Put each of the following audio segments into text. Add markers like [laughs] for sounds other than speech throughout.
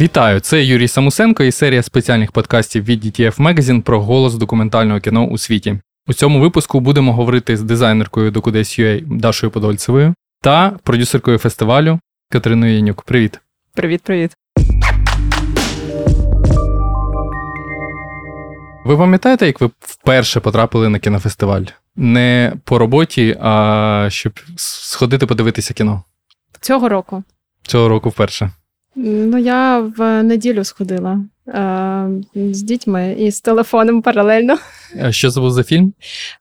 Вітаю! Це Юрій Самусенко і серія спеціальних подкастів від DTF Magazine про голос документального кіно у світі. У цьому випуску будемо говорити з дизайнеркою Докудесь.ua Дашою Подольцевою та продюсеркою фестивалю Катериною Янюк. Привіт! Привіт, привіт. Ви пам'ятаєте, як ви вперше потрапили на кінофестиваль? Не по роботі, а щоб сходити подивитися кіно? Цього року. Цього року вперше. Ну, я в неділю сходила е, з дітьми і з телефоном паралельно. А Що це був за фільм?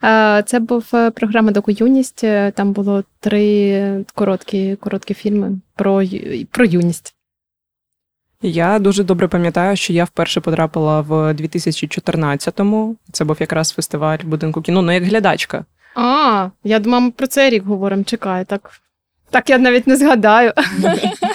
Е, це був програма Доку юність. Там було три короткі короткі фільми про, про юність. Я дуже добре пам'ятаю, що я вперше потрапила в 2014-му. Це був якраз фестиваль будинку кіно, ну як глядачка. А, я думала, ми про цей рік говоримо. Чекай, так. Так я навіть не згадаю. [laughs]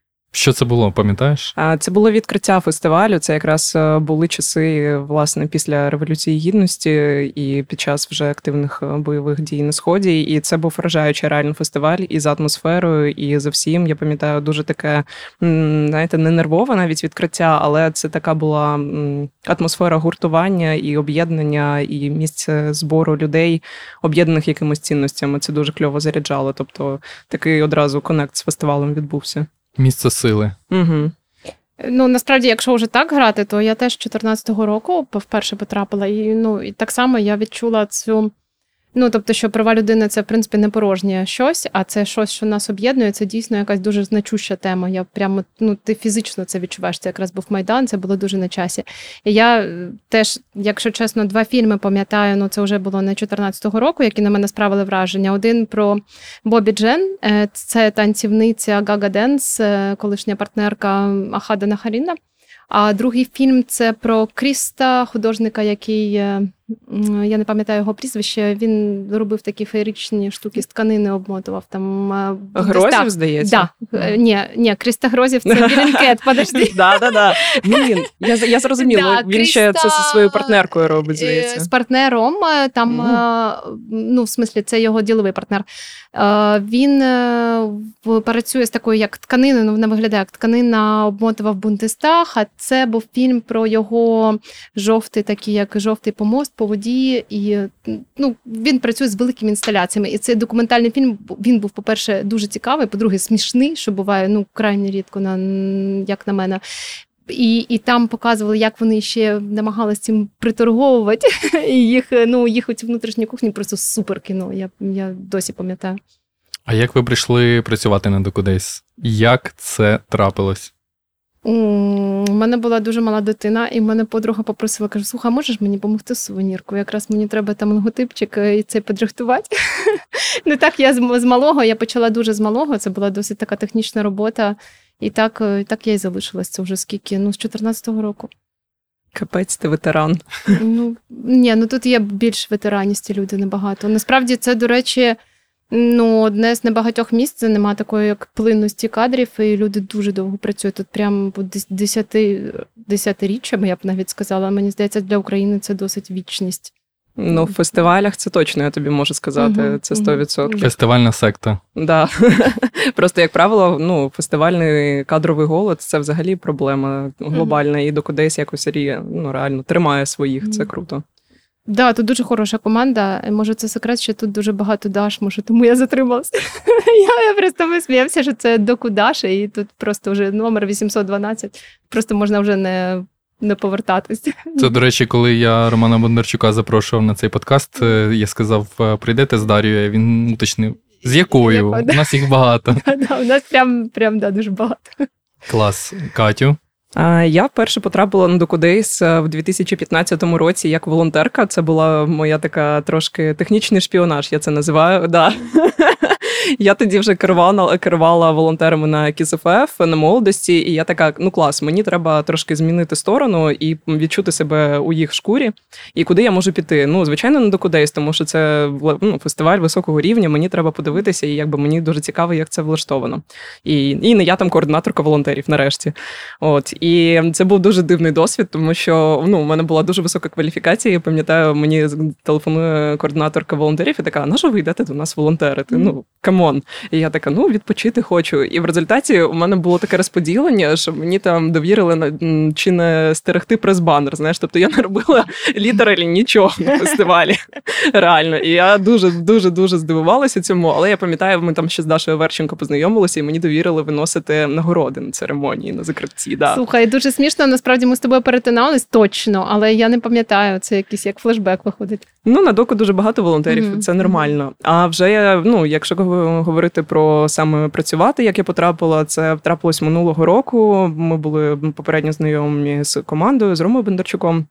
Що це було, пам'ятаєш? Це було відкриття фестивалю. Це якраз е, були часи, власне, після Революції Гідності і під час вже активних е, бойових дій на сході. І це був вражаючий реально фестиваль і за атмосферою, і за всім. Я пам'ятаю, дуже таке, знаєте, не нервове навіть відкриття, але це така була атмосфера гуртування і об'єднання, і місце збору людей, об'єднаних якимись цінностями. Це дуже кльово заряджало. Тобто такий одразу конект з фестивалем відбувся. Місце сили. Угу. Ну, насправді, якщо вже так грати, то я теж 14-го року вперше потрапила. І ну, і так само я відчула цю. Ну, тобто, що права людини це в принципі не порожнє щось, а це щось, що нас об'єднує. Це дійсно якась дуже значуща тема. Я прямо ну ти фізично це відчуваєш. Це якраз був майдан, це було дуже на часі. І я е, теж, якщо чесно, два фільми пам'ятаю. Ну це вже було не 14-го року, які на мене справили враження. Один про Бобі Джен, е, це танцівниця Gaga Dance, е, колишня партнерка Ахада Нахаріна. А другий фільм це про Кріста, художника, який я не пам'ятаю його прізвище. Він робив такі феєричні штуки з тканини, обмотував там Грозів, так, здається? Да. Е, Ні, ні, Христо Грозєв це [laughs] Bellingcat, подожди. Да, да, да. Блін, я, я зрозуміла. Да, Він ще це зі своєю партнеркою робить, Е, здається. З партнером е, там, ну, в смислі, це його діловий партнер. Він працює з такою, як тканиною, ну, вона виглядає як тканина, обмотував Бундестаг, а це був фільм про його жовтий, такий, як жовтий помост по воді. І ну, він працює з великими інсталяціями. І цей документальний фільм він був, по-перше, дуже цікавий, по-друге, смішний, що буває ну, крайне рідко, на, як на мене. І, і там показували, як вони ще намагалися цим приторговувати. [laughs] І їх, ну, їх оці внутрішні кухні просто супер кіно. Я, я досі пам'ятаю. А як ви прийшли працювати на Докудейс? Як це трапилось? У мене була дуже мала дитина, і мене подруга попросила, каже: слухай, можеш мені допомогти з сувеніркою? Якраз мені треба там логотипчик е, і це підрихтувати. [laughs] Ну так, я з, малого, я почала дуже з малого. Це була досить така технічна робота. І так, е, так я і залишилась. Це вже скільки? Ну, з 14-го року. Капець, ти ветеран. Ну ні, ну тут є більш ветераністі люди набагато. Насправді, це, до речі, ну, одне з небагатьох місць, де немає такої як плинності кадрів, і люди дуже довго працюють. Тут прям по десяти, десятиріччями, я б навіть сказала. Мені здається, для України це досить вічність. Ну, в фестивалях це точно, я тобі можу сказати. Мгм, Це мгм. 100%. Фестивальна секта. Да. [laughs] Просто, як правило, ну, фестивальний кадровий голод це взагалі проблема глобальна, і до кудись якось рі- ну, реально тримає своїх. Це круто. Да, тут дуже хороша команда. Може, це секрет, що тут дуже багато Даш, може, тому я затрималася. [laughs] я, я просто висміявся, що це доку Даша, і тут просто вже номер 812. Просто можна вже не, не повертатись. Це, до речі, коли я Романа Бондарчука запрошував на цей подкаст, е, я сказав: е, прийдете з Дар'єю, він уточнив. З якою? Да. У нас їх багато. [laughs] Да, у нас прям, прям да, дуже багато. Клас. Катю. Я вперше потрапила на Докудейс в 2015 році як волонтерка. Це була моя така трошки технічний шпіонаж, я це називаю. [laughs] Да. Я тоді вже керувала, керувала волонтерами на КІСФФ на молодості, і я така: ну клас, мені треба трошки змінити сторону і відчути себе у їх шкурі. І куди я можу піти? Ну, звичайно, не до кудись, тому що це ну, фестиваль високого рівня. Мені треба подивитися, і якби мені дуже цікаво, як це влаштовано. І, і не я там координаторка волонтерів нарешті. От і це був дуже дивний досвід, тому що ну, у мене була дуже висока кваліфікація. Я пам'ятаю, мені телефонує координаторка волонтерів і така: нащо ви йдете до нас волонтерити? Ну come on. І я така, ну відпочити хочу. І в результаті у мене було таке розподілення, що мені там довірили на чи не стерегти прес-банер. Знаєш, тобто я не робила літералі нічого на фестивалі. Реально. І я дуже дуже дуже здивувалася цьому. Але я пам'ятаю, ми там ще з Дашою Верченко познайомилися, і мені довірили виносити нагороди на церемонії на закритті. Да. Слухай, дуже смішно. Насправді ми з тобою перетинались точно, але я не пам'ятаю, це якийсь як флешбек виходить. Ну на доку дуже багато волонтерів, mm-hmm. це нормально. А вже я ну, якщо говорити про саме працювати, як я потрапила, це трапилось минулого року. Ми були попередньо знайомі з командою з Ромою Бондарчуком.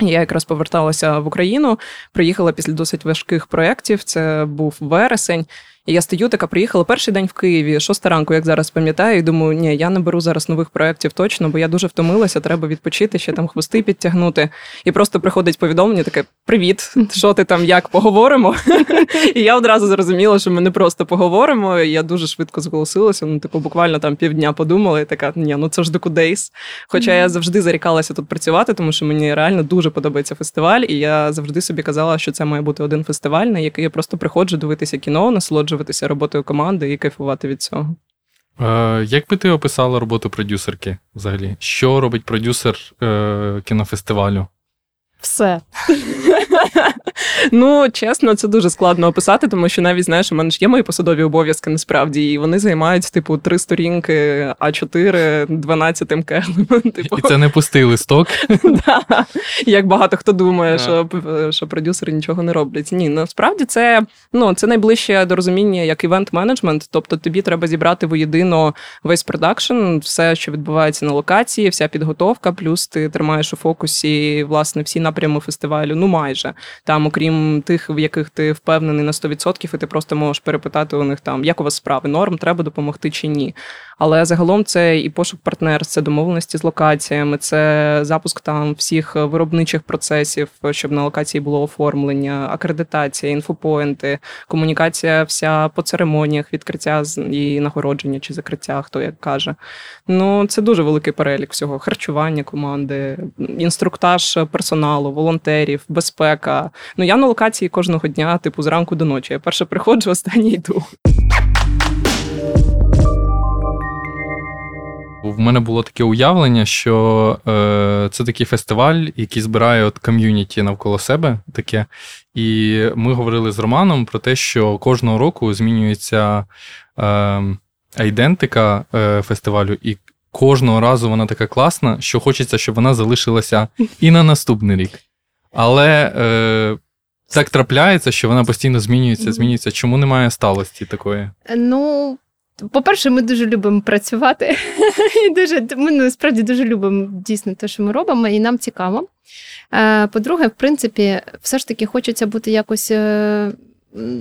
Я якраз поверталася в Україну, приїхала після досить важких проєктів. Це був вересень. І я стою, така приїхала перший день в Києві, шоста ранку, як зараз пам'ятаю, і думаю, ні, я не беру зараз нових проєктів точно, бо я дуже втомилася, треба відпочити, ще там хвости підтягнути. І просто приходить повідомлення, таке: Привіт, що ти там, як поговоримо? [laughs] І я одразу зрозуміла, що ми не просто поговоримо. І Я дуже швидко зголосилася. Ну, типу, буквально там півдня подумала, і така, ні, ну це ж Докудейс. Хоча я завжди зарікалася тут працювати, тому що мені реально дуже подобається фестиваль, і я завжди собі казала, що це має бути один фестиваль, на який я просто приходжу дивитися кіно, насолоджуватися насолоджуватися роботою команди і кайфувати від цього. Е, Як би ти описала роботу продюсерки взагалі? Що робить продюсер е, кінофестивалю? Все. Ну, чесно, це дуже складно описати, тому що навіть знаєш, у мене ж є мої посадові обов'язки насправді, і вони займають, типу, три сторінки А4 12 керлем. Типу. І це не пустий листок. [laughs] Як багато хто думає, що що продюсери нічого не роблять. Ні, насправді це ну, це найближче до розуміння як івент-менеджмент. Тобто тобі треба зібрати воєдино весь продакшн, все, що відбувається на локації, вся підготовка, плюс ти тримаєш у фокусі власне всі напрями фестивалю. Ну майже там, окрім тих, в яких ти впевнений на 100%, і ти просто можеш перепитати у них там, як у вас справи, норм, треба допомогти чи ні. Але загалом це і пошук партнерств, це домовленості з локаціями, це запуск там всіх виробничих процесів, щоб на локації було оформлення, акредитація, інфопоінти, комунікація вся по церемоніях, відкриття і нагородження чи закриття, хто як каже. Ну це дуже великий перелік всього: харчування команди, інструктаж персоналу, волонтерів, безпека. Ну я на локації кожного дня, типу, зранку до ночі. Я перше приходжу, [laughs] останнє йду. В мене було таке уявлення, що е, це такий фестиваль, який збирає от ком'юніті навколо себе. таке. І ми говорили з Романом про те, що кожного року змінюється е, айдентика е, фестивалю, і кожного разу вона така класна, що хочеться, щоб вона залишилася і на наступний рік. Але е, так трапляється, що вона постійно змінюється, змінюється. Чому немає сталості такої? Ну. По-перше, ми дуже любимо працювати. і дуже, Ми насправді дуже любимо дійсно те, що ми робимо, і нам цікаво. Е, по-друге, в принципі, все ж таки хочеться бути якось е,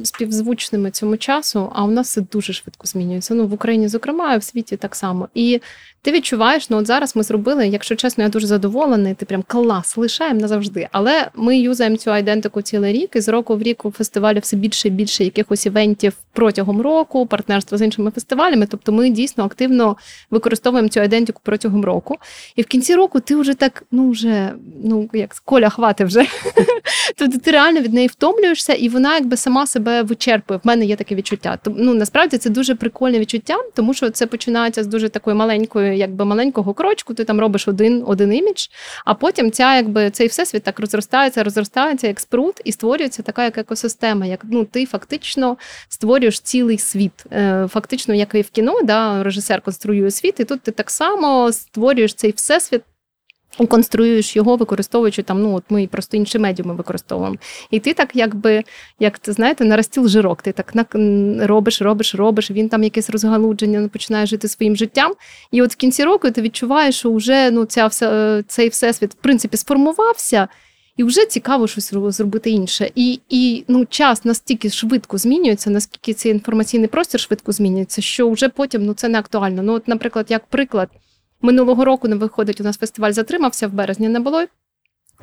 співзвучними цьому часу, а у нас це дуже швидко змінюється. Ну, в Україні, зокрема, і в світі так само. І ти відчуваєш, ну от зараз ми зробили, якщо чесно, я дуже задоволений, ти прям клас, лишаємо назавжди. Але ми юзаємо цю айдентику цілий рік, і з року в рік у фестивалі все більше і більше якихось івентів протягом року, партнерство з іншими фестивалями. Тобто ми дійсно активно використовуємо цю айдентику протягом року. І в кінці року ти вже так, ну вже ну як коля хвати вже. [laughs] Тобто ти реально від неї втомлюєшся, і вона якби сама себе вичерпує. В мене є таке відчуття. Ну насправді це дуже прикольне відчуття, тому що це починається з дуже такої маленької якби маленького крочку, ти там робиш один один імідж, а потім ця, якби цей всесвіт так розростається, розростається як спрут, і створюється така як екосистема. Як ну ти фактично створюєш цілий світ. Е, фактично, як і в кіно, да, режисер конструює світ, і тут ти так само створюєш цей всесвіт конструюєш його, використовуючи там, ну от ми просто інші медіуми використовуємо. І ти так, якби, як ти знаєте, на жирок, ти так робиш, робиш, робиш, він там якесь розгалудження починає жити своїм життям. І от в кінці року ти відчуваєш, що вже ну, ця вся, цей всесвіт в принципі сформувався. І вже цікаво щось зробити інше. І і ну, час настільки швидко змінюється, наскільки цей інформаційний простір швидко змінюється, що вже потім ну, це не актуально. Ну, от, наприклад, як приклад, Минулого року не виходить, у нас фестиваль затримався в березні, не було.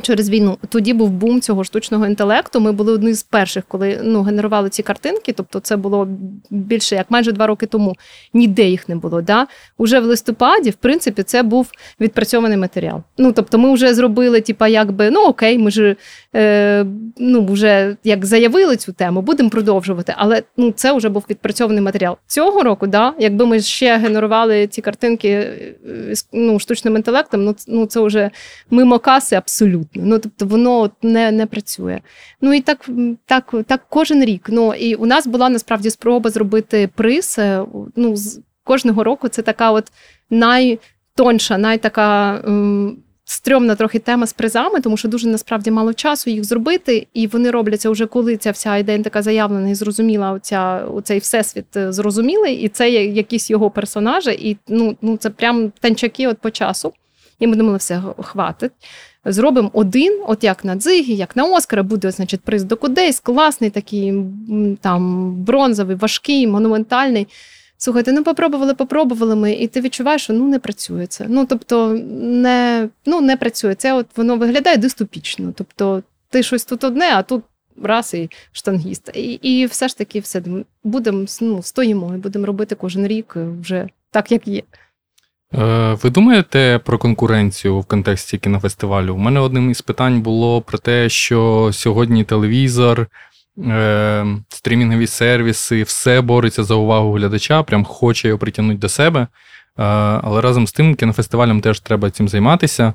Через війну тоді був бум цього штучного інтелекту. Ми були одні з перших, коли ну генерували ці картинки. Тобто, це було більше як майже два роки тому. Ніде їх не було. Да? Уже в листопаді, в принципі, це був відпрацьований матеріал. Ну тобто, ми вже зробили, типа, якби ну окей, ми ж е, ну вже як заявили цю тему, будемо продовжувати. Але ну це вже був відпрацьований матеріал цього року. Да, якби ми ще генерували ці картинки е, ну, штучним інтелектом, ну ну це вже мимо каси абсолютно абсолютно. Ну тобто воно не не працює. Ну і так так, так кожен рік. Ну і у нас була насправді спроба зробити приз. Е, ну, з кожного року це така от найтонша, найтака. Стрьомна трохи тема з призами, тому що дуже насправді мало часу їх зробити, і вони робляться вже коли ця вся ідентика заявлена і зрозуміла. Оця оцей всесвіт е, зрозумілий, і це якісь його персонажі, і ну ну це прям танчаки от по часу. І ми думали, все хватить зробимо один, от як на дзигі, як на Оскара, буде, значить, приз до кудейсь, класний, такий там бронзовий, важкий, монументальний. Слухайте, ну попробували, попробували ми, і ти відчуваєш, що ну не працює це. Ну тобто, не ну, не працює. Це от воно виглядає дистопічно. Тобто, ти щось тут одне, а тут раз і штангіст. І і все ж таки, все будемо ну, стоїмо і будемо робити кожен рік вже так, як є. Е, ви думаєте про конкуренцію в контексті кінофестивалю? У мене одним із питань було про те, що сьогодні телевізор, е, стрімінгові сервіси, все бореться за увагу глядача, прям хоче його притягнути до себе. Е, але разом з тим, кінофестивалям теж треба цим займатися.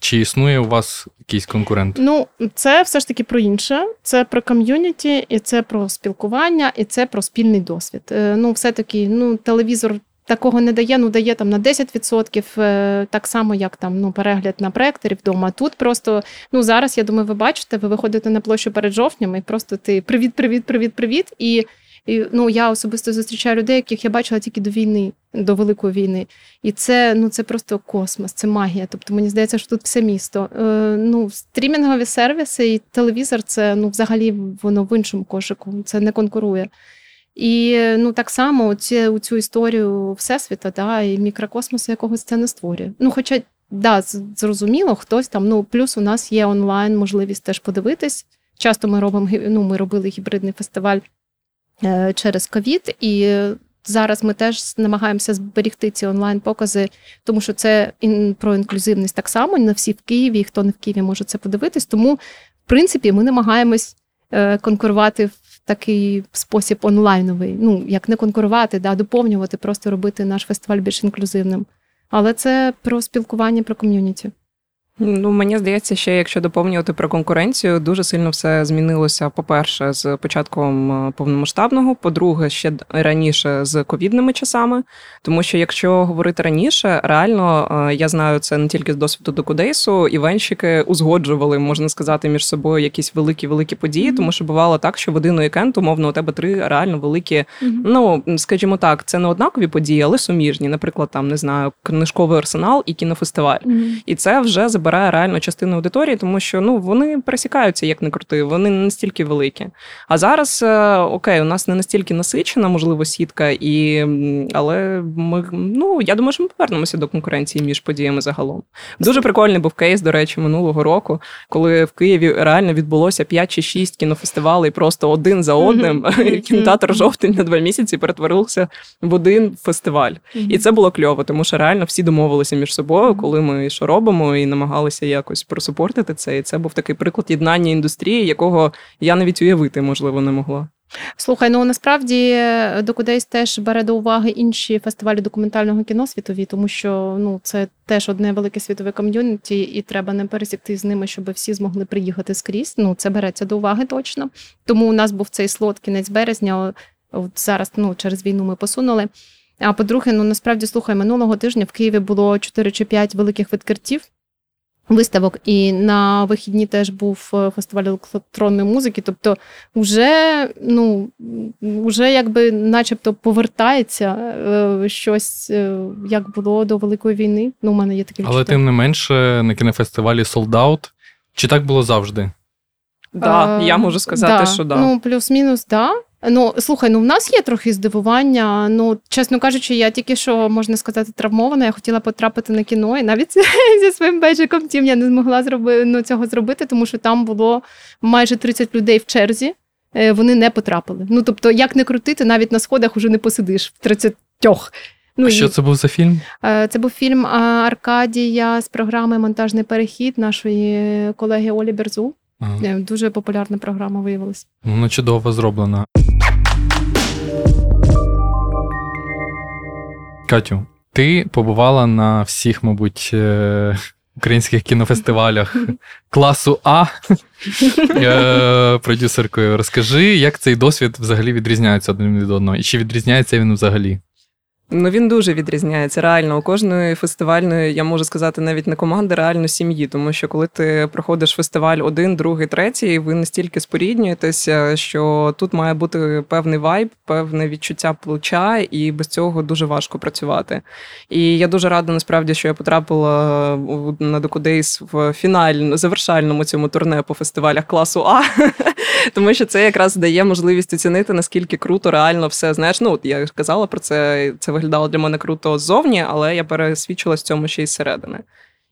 Чи існує у вас якийсь конкурент? Ну, це все ж таки про інше. Це про ком'юніті, і це про спілкування, і це про спільний досвід. Ну, все-таки, ну, телевізор такого не дає, ну дає там на 10%, е, так само, як там ну, перегляд на проекторі вдома. Тут просто ну зараз, я думаю, ви бачите, ви виходите на площу перед жовтням, і просто ти привіт, привіт, привіт, привіт. І і ну я особисто зустрічаю людей, яких я бачила тільки до війни, до великої війни. І це ну це просто космос, це магія. Тобто мені здається, що тут все місто. Е, Ну, стрімінгові сервіси і телевізор це ну взагалі воно в іншому кошику. Це не конкурує. І ну так само ці, у цю історію Всесвіта, да, і мікрокосмосу якогось це не створює. Ну, хоча, да, зрозуміло, хтось там, ну, плюс у нас є онлайн можливість теж подивитись. Часто ми робимо ну, ми робили гібридний фестиваль е, через ковід, і зараз ми теж намагаємося зберігти ці онлайн-покази, тому що це про інклюзивність так само. Не всі в Києві, хто не в Києві може це подивитись. Тому, в принципі, ми намагаємось е, конкурувати такий спосіб онлайновий. Ну, як не конкурувати, да, доповнювати, просто робити наш фестиваль більш інклюзивним. Але це про спілкування, про ком'юніті. Ну, мені здається, ще якщо доповнювати про конкуренцію, дуже сильно все змінилося. По-перше, з початком е, повномасштабного, по-друге, ще раніше з ковідними часами. Тому що, якщо говорити раніше, реально е, я знаю це не тільки з досвіду докудейсу, івенщики узгоджували, можна сказати, між собою якісь великі великі події, mm-hmm. тому що бувало так, що в один уікенд, умовно, у тебе три реально великі. Mm-hmm. Ну скажімо так, це не однакові події, але суміжні. Наприклад, там не знаю, книжковий арсенал і кінофестиваль. Mm-hmm. І це вже забирає реально частину аудиторії, тому що ну вони пересікаються як не крути, вони не настільки великі. А зараз е, окей, у нас не настільки насичена, можливо, сітка, і але ми ну я думаю, що ми повернемося до конкуренції між подіями загалом. Дуже прикольний був кейс, до речі, минулого року, коли в Києві реально відбулося 5 чи 6 кінофестивалей просто один за одним. [laughs] Mm-hmm. Кінотеатр жовтень на два місяці перетворився в один фестиваль. Mm-hmm. І це було кльово, тому що реально всі домовилися між собою, коли ми що робимо, і намагалися намагалися якось просупортити це. І це був такий приклад єднання індустрії, якого я навіть уявити, можливо, не могла. Слухай, ну насправді е, Докудейс теж бере до уваги інші фестивалі документального кіно світові, тому що ну це теж одне велике світове ком'юніті, і треба не пересікти з ними, щоб всі змогли приїхати скрізь. Ну це береться до уваги точно. Тому у нас був цей слот кінець березня. От зараз ну через війну ми посунули. А по-друге, ну насправді слухай, минулого тижня в Києві було 4 чи 5 великих відкриттів виставок. І на вихідні теж був е, фестиваль електронної музики. Тобто, вже ну вже якби начебто повертається е, щось, е, як було до Великої війни. Ну, у мене є таке відчуття. Але тим не менше на кінофестивалі Sold Out. Чи так було завжди? Да, а, Я можу сказати, да. що да. Ну, плюс-мінус, да. Ну, слухай, ну в нас є трохи здивування. Ну, чесно кажучи, я тільки що можна сказати травмована. Я хотіла потрапити на кіно, і навіть [laughs] зі своїм бейджиком тім я не змогла зроби, ну, цього зробити, тому що там було майже 30 людей в черзі. Е, вони не потрапили. Ну тобто, як не крутити, навіть на сходах уже не посидиш в 30 Ну, а Що це був за фільм? Е, це був фільм Аркадія з програми Монтажний перехід нашої колеги Олі Берзу. Ага. Е, дуже популярна програма виявилася. Ну, чудово зроблена. Катю, ти побувала на всіх, мабуть, е, українських кінофестивалях [laughs] класу А [laughs] продюсеркою. Розкажи, як цей досвід взагалі відрізняється один від одного, і чи відрізняється він взагалі? Ну він дуже відрізняється. Реально, у кожної фестивальної, я можу сказати, навіть не команди, реально сім'ї. Тому що коли ти проходиш фестиваль один, другий, третій, ви настільки споріднюєтеся, що тут має бути певний вайб, певне відчуття плеча, і без цього дуже важко працювати. І я дуже рада, насправді, що я потрапила на Докудейс в фінальному завершальному цьому турне по фестивалях класу А. [laughs] Тому що це якраз дає можливість оцінити, наскільки круто реально все. Знаєш, ну я казала про це. Це виглядало для мене круто ззовні, але я пересвідчилась цьому ще й зсередини.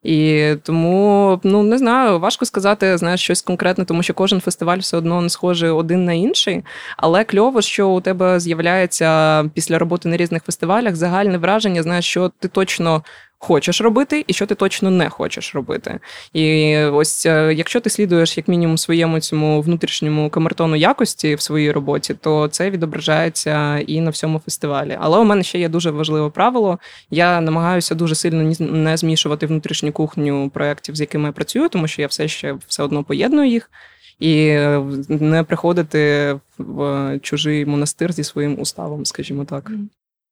І тому, ну не знаю, важко сказати знаєш, щось конкретне, тому що кожен фестиваль все одно не схожий один на інший. Але кльово, що у тебе з'являється після роботи на різних фестивалях загальне враження, знаєш, що ти точно хочеш робити, і що ти точно не хочеш робити. І ось е, якщо ти слідуєш як мінімум своєму цьому внутрішньому камертону якості в своїй роботі, то це відображається і на всьому фестивалі. Але у мене ще є дуже важливе правило. Я намагаюся дуже сильно не змішувати внутрішню кухню проєктів, з якими я працюю, тому що я все ще все одно поєдную їх. І не приходити в чужий монастир зі своїм уставом, скажімо так.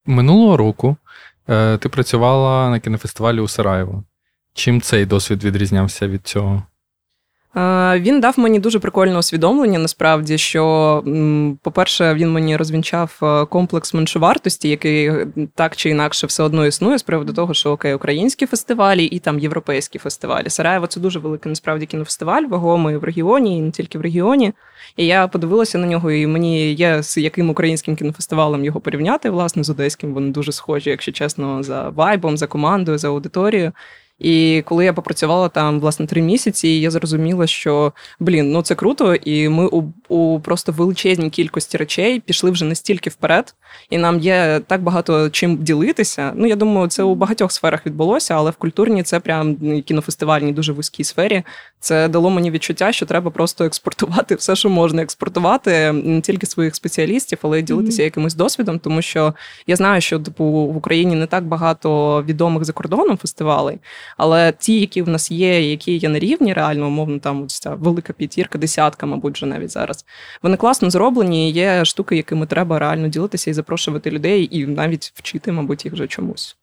Минулого року Е, ти працювала на кінофестивалі у Сараєво. Чим цей досвід відрізнявся від цього? Е, він дав мені дуже прикольне усвідомлення, насправді, що, по-перше, він мені розвінчав е, комплекс меншовартості, який так чи інакше все одно існує з приводу того, що окей, українські фестивалі і там європейські фестивалі. Сараєво це дуже великий насправді кінофестиваль, вагомий в регіоні, і не тільки в регіоні. І я подивилася на нього, і мені є з яким українським кінофестивалем його порівняти, власне, з одеським. Вони дуже схожі, якщо чесно, за вайбом, за командою, за аудиторією. І коли я попрацювала там власне три місяці, я зрозуміла, що блін, ну це круто, і ми у, у просто величезній кількості речей пішли вже настільки вперед, і нам є так багато чим ділитися. Ну я думаю, це у багатьох сферах відбулося, але в культурній це прям ну, кінофестивальній дуже вузькій сфері. Це дало мені відчуття, що треба просто експортувати все, що можна експортувати, не тільки своїх спеціалістів, але й ділитися mm-hmm. якимось досвідом, тому що я знаю, що типу в Україні не так багато відомих за кордоном фестивалей. Але ті, які в нас є, які є на рівні, реально, умовно, там ось ця велика п'ятірка, десятка, мабуть, вже навіть зараз. Вони класно зроблені. Є штуки, якими треба реально ділитися і запрошувати людей, і навіть вчити, мабуть, їх вже чомусь.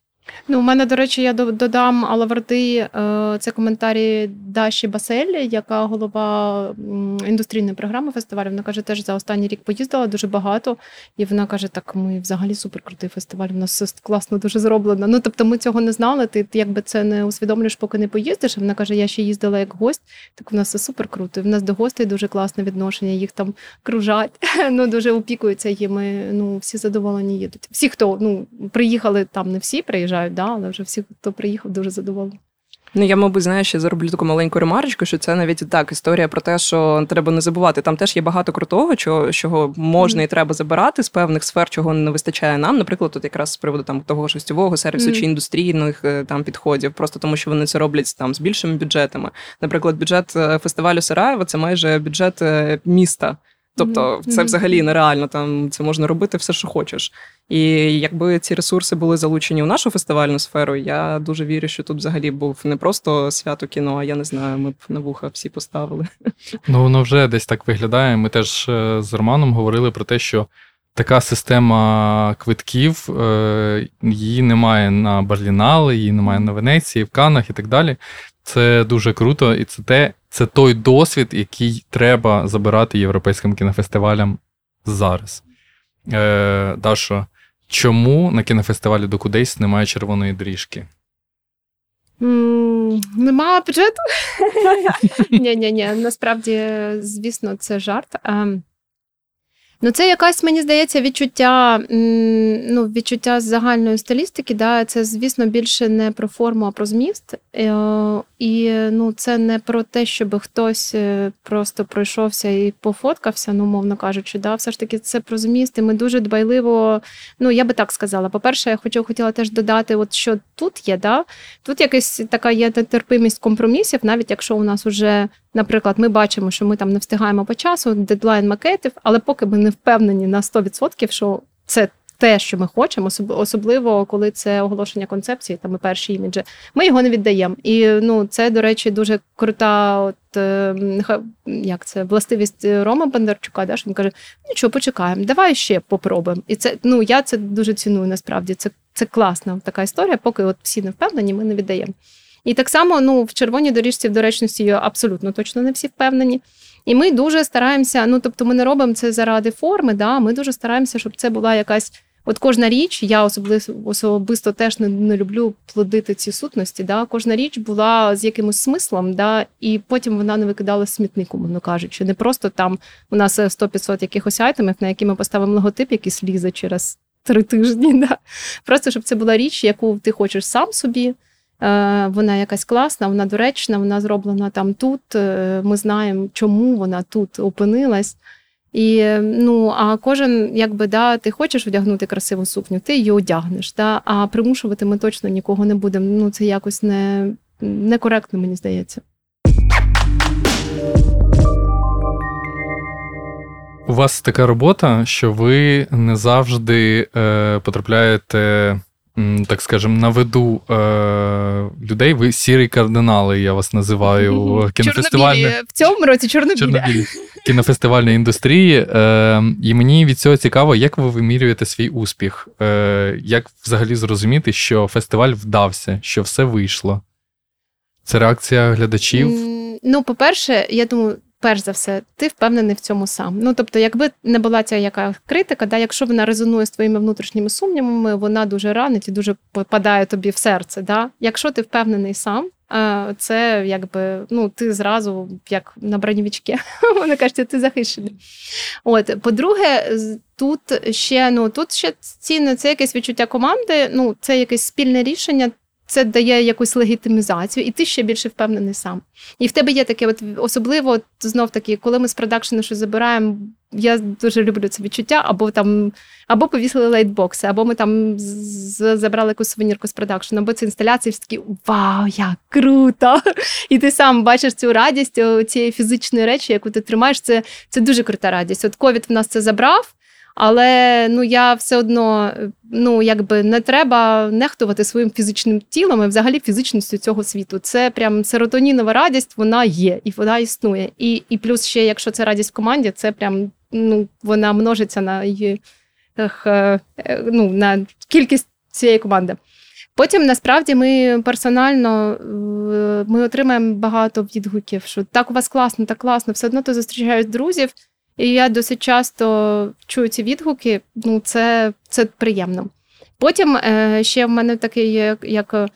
Ну, у мене, до речі, я додам Алаверди, е, це коментарі Даші Басель, яка голова індустрійної програми фестивалю. Вона каже, теж за останній рік поїздила дуже багато. І вона каже: так, ми взагалі суперкрутий фестиваль, у нас все класно дуже зроблено. Ну, тобто, ми цього не знали. Ти якби це не усвідомлюєш, поки не поїздиш. вона каже, я ще їздила як гость, так у нас все супер круто. В нас до гостей дуже класне відношення, їх там кружать, [laughs] ну дуже опікуються їми. Ну, всі задоволені їдуть. Всі, хто ну приїхали там, не всі приїжджають приїжджають, да, але вже всі, хто приїхав, дуже задоволені. Ну, я, мабуть, знаю, ще зароблю таку маленьку ремарочку, що це навіть так історія про те, що треба не забувати. Там теж є багато крутого, чого чого можна і треба забирати з певних сфер, чого не вистачає нам. Наприклад, тут якраз з приводу там того шостьового сервісу mm. чи індустрійних е, там підходів, просто тому що вони це роблять там з більшими бюджетами. Наприклад, бюджет е, фестивалю Сараєва це майже бюджет е, міста. Тобто, це взагалі нереально. Там це можна робити все, що хочеш. І якби ці ресурси були залучені у нашу фестивальну сферу, я дуже вірю, що тут взагалі був не просто свято кіно, а я не знаю, ми б на вуха всі поставили. Ну воно вже десь так виглядає. Ми теж е, з Романом говорили про те, що. Така система квитків, е, її немає на Барлінали, її немає на Венеції, в Канах і так далі. Це дуже круто, і це те, це той досвід, який треба забирати європейським кінофестивалям зараз. Е, Дашо, чому на кінофестивалі Докудейс немає червоної доріжки? Mm, нема бюджету? Ні, ні, ні. Насправді, звісно, це жарт. Ем, Ну, це якась, мені здається, відчуття ну, відчуття загальної стилістики. Да? Це, звісно, більше не про форму, а про зміст. Е, і ну, це не про те, щоб хтось е, просто пройшовся і пофоткався, ну, мовно кажучи. Да? Все ж таки, це про зміст. І ми дуже дбайливо, ну я би так сказала. По-перше, я хочу, хотіла теж додати, от що тут є. Да? Тут якась така є нетерпимість компромісів, навіть якщо у нас уже, наприклад, ми бачимо, що ми там не встигаємо по часу, дедлайн макетів, але поки ми не впевнені на 100%, що це те, що ми хочемо, особливо коли це оголошення концепції, там і перші іміджі, ми його не віддаємо. І ну, це, до речі, дуже крута, от е, як це властивість Рома Бондарчука, да, що він каже: нічого, почекаємо, давай ще попробуємо. І це ну я це дуже ціную насправді. Це це класна така історія, поки от всі не впевнені, ми не віддаємо. І так само ну, в червоній доріжці в доречності абсолютно точно не всі впевнені. І ми дуже стараємося, ну тобто, ми не робимо це заради форми, да, ми дуже стараємося, щоб це була якась. От кожна річ, я особисто особисто теж не, не люблю плодити ці сутності. Да? Кожна річ була з якимось смислом, да? і потім вона не викидала смітнику, мовно кажучи. Не просто там у нас 100-500 якихось айтемів, на які ми поставимо логотип, який слізе через три тижні. [laughs] Да? Просто щоб це була річ, яку ти хочеш сам собі. Е, вона якась класна, вона доречна, вона зроблена там тут. Е, ми знаємо, чому вона тут опинилась. І ну, а кожен, якби да, ти хочеш одягнути красиву сукню, ти її одягнеш. Да? А примушувати ми точно нікого не будемо. Ну, це якось не некоректно, мені здається. У вас така робота, що ви не завжди е, потрапляєте так скажем, на виду е, людей. Ви сірі кардинали, я вас називаю [laughs] кінофестивальне... В цьому році чорнобілі. чорнобілі. кінофестивальної індустрії. Е, І мені від цього цікаво, як ви вимірюєте свій успіх, Е, як взагалі зрозуміти, що фестиваль вдався, що все вийшло. Це реакція глядачів? Ну, по-перше, я думаю, перш за все, ти впевнений в цьому сам. Ну тобто, якби не була ця яка критика, да, якщо вона резонує з твоїми внутрішніми сумнівами, вона дуже ранить і дуже попадає тобі в серце. Да? Якщо ти впевнений сам. Це якби ну ти зразу як на бронівічки, [laughs] вони кажуть, ти захищений. От, по-друге, тут ще ну тут ще цінно це якесь відчуття команди. Ну це якесь спільне рішення це дає якусь легітимізацію, і ти ще більше впевнений сам. І в тебе є таке, от особливо от, знов таки, коли ми з продакшену щось забираємо. Я дуже люблю це відчуття, або там або повісили лейтбокси, або ми там забрали якусь сувенірку з продакшену, або це інсталяції всі такі Вау, як круто! І ти сам бачиш цю радість цієї фізичної речі, яку ти тримаєш. Це це дуже крута радість. От ковід в нас це забрав. Але ну я все одно ну якби не треба нехтувати своїм фізичним тілом і взагалі фізичністю цього світу. Це прям серотонінова радість, вона є і вона існує. І і плюс ще, якщо це радість в команді, це прям ну вона множиться на її е, ну, на кількість цієї команди. Потім насправді ми персонально е, ми отримаємо багато відгуків, що так у вас класно, так класно, все одно ти зустрічаєш друзів. І я досить часто чую ці відгуки, ну це це приємно. Потім е, ще в мене такий, як, як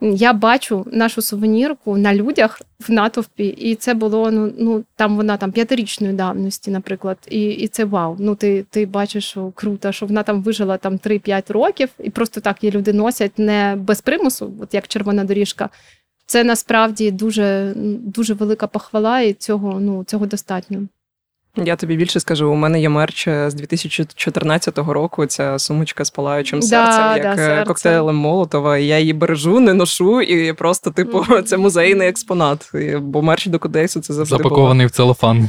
я бачу нашу сувенірку на людях в натовпі, і це було ну ну там вона там п'ятирічної давності, наприклад. І і це вау. Ну ти ти бачиш, що круто, що вона там вижила там 3-5 років, і просто так її люди носять не без примусу, от як червона доріжка. Це насправді дуже дуже велика похвала, і цього ну цього достатньо. Я тобі більше скажу, у мене є мерч е, з 2014 року. Ця сумочка з палаючим да, серцем, як да, е, коктейлем Молотова. Я її бережу, не ношу, і просто, типу, mm-hmm. це музейний експонат. Бо мерч до Кодексу це завжди запакований було. в целофан.